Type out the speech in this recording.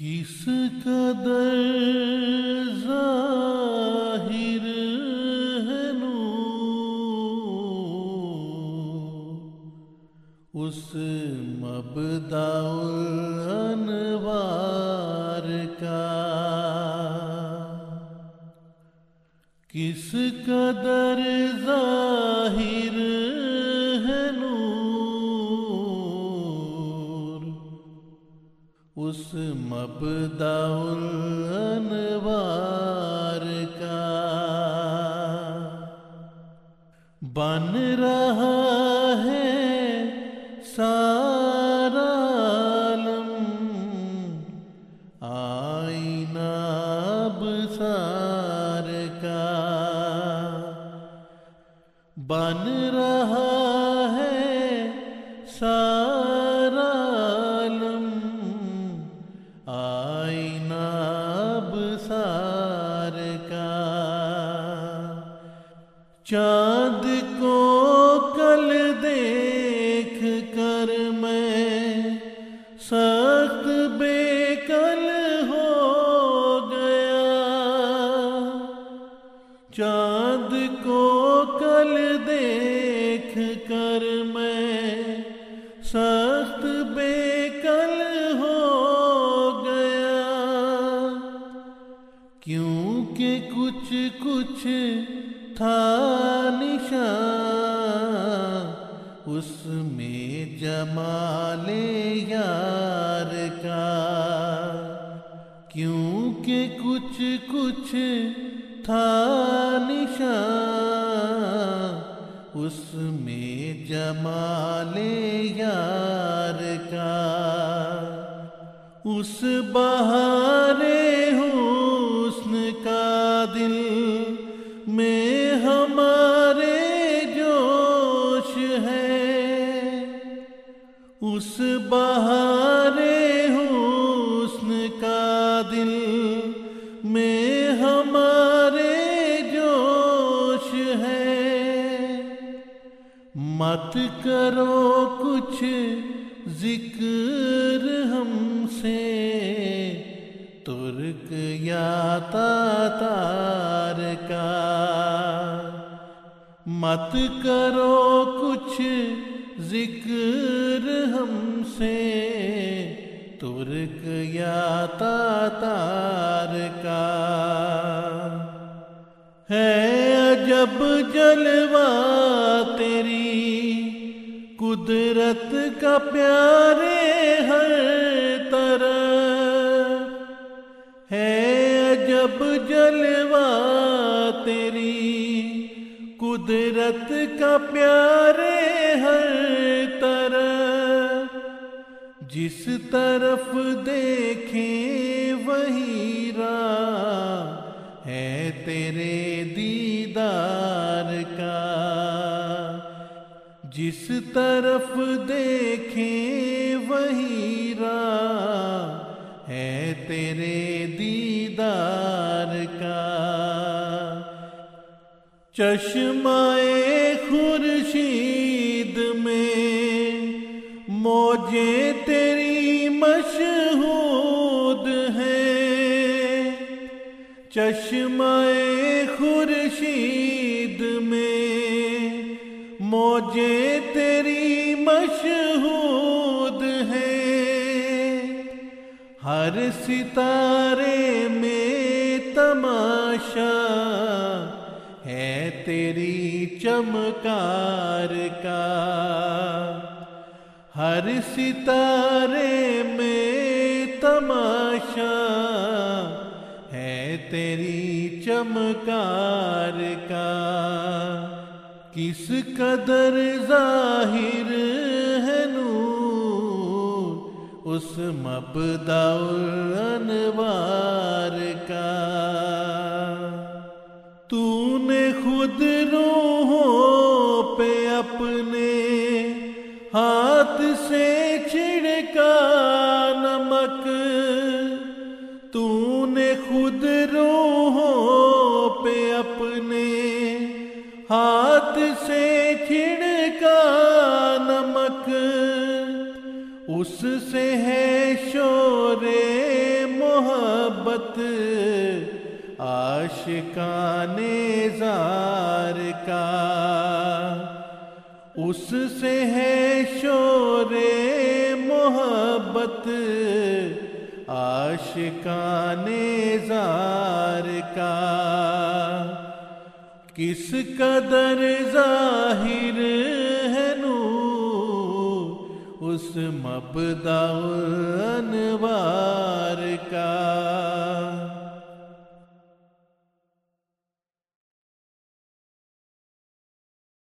کس قدر ظاہر ہے نور؟ اس مبدا الانوار کا کس قدر ظاہر اس مبدا الانوار کا بن رہا ہے سارا عالم آئینہ بسار کا بن رہا چاند کو کل دیکھ کر میں سخت بے کل ہو گیا۔ چاند کو کل دیکھ کر میں سخت بے کل ہو گیا۔ کیونکہ کچھ کچھ تھا نشان، اس میں جمال یار کا۔ کیونکہ کچھ کچھ تھا نشان، اس میں جمال یار کا۔ اس بہار میں ہمارے جوش ہے۔ مت کرو کچھ ذکر ہم سے۔ ترک یا تاتار کا۔ مت کرو کچھ ذکر ہم سے۔ ترک یا تاتار کا۔ ہے عجب جلوہ تیری، قدرت کا پیارے ہر طرف ہے عجب جلوہ تیری، قدرت کا پیارے جس طرف دیکھیں وہی راہ ہے تیرے دیدار کا۔ جس طرف دیکھیں وہی راہ ہے تیرے دیدار کا۔ چشمائے خورشید موجیں تیری مشہود ہیں چشمائے خورشید میں موجیں تیری مشہود ہیں ہر ستارے میں تماشا ہے تیری چمکار کا۔ ہر ستارے میں تماشا ہے تیری چمکار کا۔ کس قدر ظاہر ہے نور، اس مبدا الانوار کا۔ تو نے خود روحوں تو نے خود روحوں پہ اپنے ہاتھ سے چھڑکا نمک اس سے ہے شور محبت آشکان زار کا اس سے ہے شور محبت آشکان زار کا کس قدر ظاہر ہے نور اس مبدا انوار